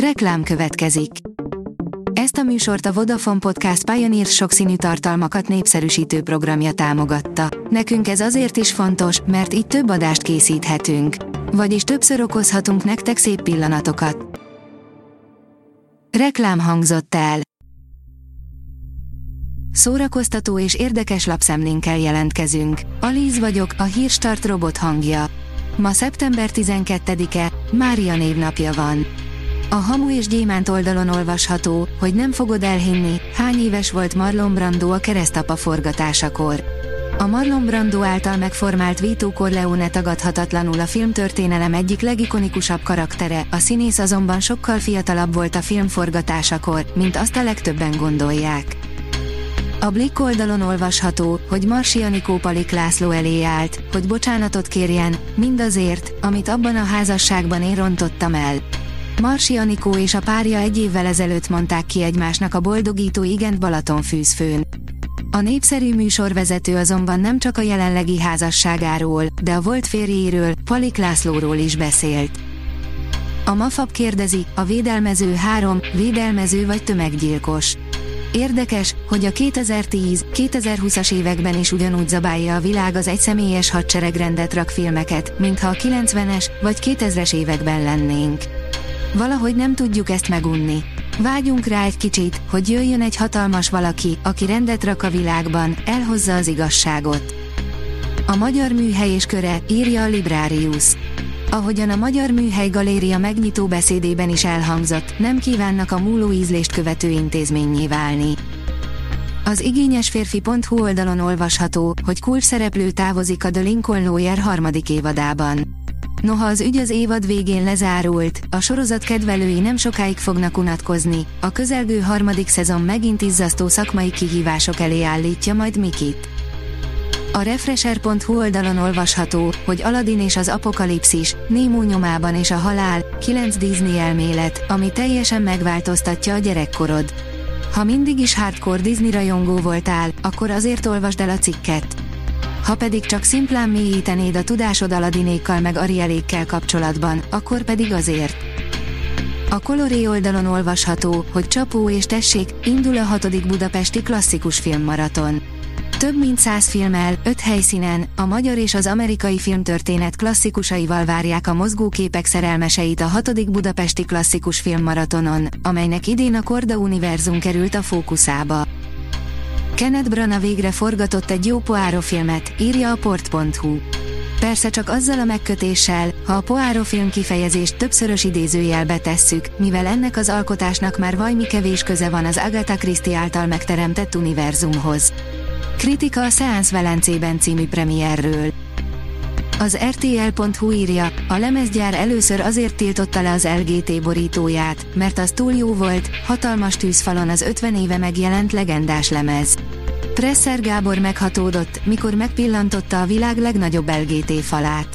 Reklám következik. Ezt a műsort a Vodafone Podcast Pioneer sokszínű tartalmakat népszerűsítő programja támogatta. Nekünk ez azért is fontos, mert így több adást készíthetünk. Vagyis többször okozhatunk nektek szép pillanatokat. Reklám hangzott el. Szórakoztató és érdekes lapszemlénkkel jelentkezünk. Alíz vagyok, a hírstart robot hangja. Ma szeptember 12-e, Mária névnapja van. A Hamu és Gyémánt oldalon olvasható, hogy nem fogod elhinni, hány éves volt Marlon Brando a keresztapa forgatásakor. A Marlon Brando által megformált Vito Corleone tagadhatatlanul a filmtörténelem egyik legikonikusabb karaktere, a színész azonban sokkal fiatalabb volt a film forgatásakor, mint azt a legtöbben gondolják. A Blick oldalon olvasható, hogy Marsi Anikó Palik László elé állt, hogy bocsánatot kérjen, mindazért, amit abban a házasságban én rontottam el. Marsi Anikó és a párja egy évvel ezelőtt mondták ki egymásnak a boldogító igent Balatonfűzfőn. A népszerű műsorvezető azonban nem csak a jelenlegi házasságáról, de a volt férjéről, Palik Lászlóról is beszélt. A Mafab kérdezi, a védelmező három, védelmező vagy tömeggyilkos. Érdekes, hogy a 2010-2020-as években is ugyanúgy zabálja a világ az egyszemélyes hadseregrendet rak filmeket, mintha a 90-es vagy 2000-es években lennénk. Valahogy nem tudjuk ezt megunni. Vágyunk rá egy kicsit, hogy jöjjön egy hatalmas valaki, aki rendet rak a világban, elhozza az igazságot. A Magyar Műhely és Köre, írja a Librarius. Ahogyan a Magyar Műhely Galéria megnyitó beszédében is elhangzott, nem kívánnak a múló ízlést követő intézményé válni. Az igényesférfi.hu oldalon olvasható, hogy kulcs szereplő távozik a The Lincoln Lawyer harmadik évadában. Noha az ügy az évad végén lezárult, a sorozat kedvelői nem sokáig fognak unatkozni, a közelgő harmadik szezon megint izzasztó szakmai kihívások elé állítja majd Mikit. A Refresher.hu oldalon olvasható, hogy Aladdin és az apokalipszis, Némó nyomában és a halál, 9 Disney elmélet, ami teljesen megváltoztatja a gyerekkorod. Ha mindig is hardcore Disney rajongó voltál, akkor azért olvasd el a cikket. Ha pedig csak szimplán mélyítenéd a tudásod Aladinékkal meg Arielékkel kapcsolatban, akkor pedig azért. A Coloré oldalon olvasható, hogy csapó és tessék, indul a hatodik budapesti klasszikus filmmaraton. Több mint száz filmmel, öt helyszínen, a magyar és az amerikai filmtörténet klasszikusaival várják a mozgóképek szerelmeseit a hatodik budapesti klasszikus filmmaratonon, amelynek idén a Korda Univerzum került a fókuszába. Kenneth Branagh végre forgatott egy jó Poirot filmet, írja a port.hu. Persze csak azzal a megkötéssel, ha a Poirot film kifejezést többszörös idézőjelbe tesszük, mivel ennek az alkotásnak már vajmi kevés köze van az Agatha Christie által megteremtett univerzumhoz. Kritika a Seance Velencében című premierről. Az RTL.hu írja, a lemezgyár először azért tiltotta le az LGT borítóját, mert az túl jó volt, hatalmas tűzfalon az 50 éve megjelent legendás lemez. Presser Gábor meghatódott, mikor megpillantotta a világ legnagyobb LGT falát.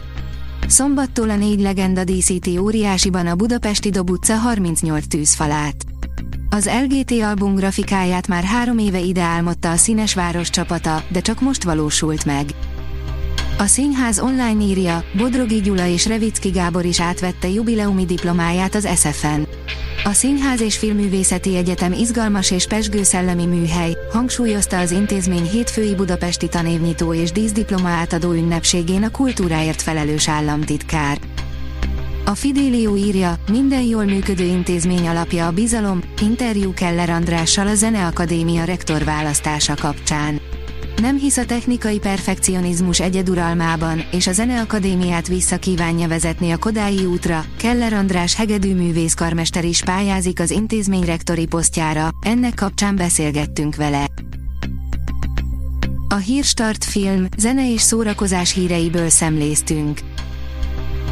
Szombattól a négy legenda díszíti óriásiban a budapesti Dob utca 38 tűzfalát. Az LGT album grafikáját már három éve ide álmodta a Színes Város csapata, de csak most valósult meg. A színház online írja, Bodrogi Gyula és Revicki Gábor is átvette jubileumi diplomáját az SFN. A Színház és Filművészeti Egyetem izgalmas és pesgő szellemi műhely, hangsúlyozta az intézmény hétfői budapesti tanévnyitó és díszdiploma átadó ünnepségén a kultúráért felelős államtitkár. A Fidelio írja, minden jól működő intézmény alapja a bizalom, interjú Keller Andrással a Zeneakadémia rektor választása kapcsán. Nem hisz a technikai perfekcionizmus egyeduralmában, és a Zeneakadémiát vissza kívánja vezetni a Kodályi útra, Keller András hegedű művészkarmester is pályázik az intézmény rektori posztjára, ennek kapcsán beszélgettünk vele. A Hírstart film, zene és szórakozás híreiből szemléztünk.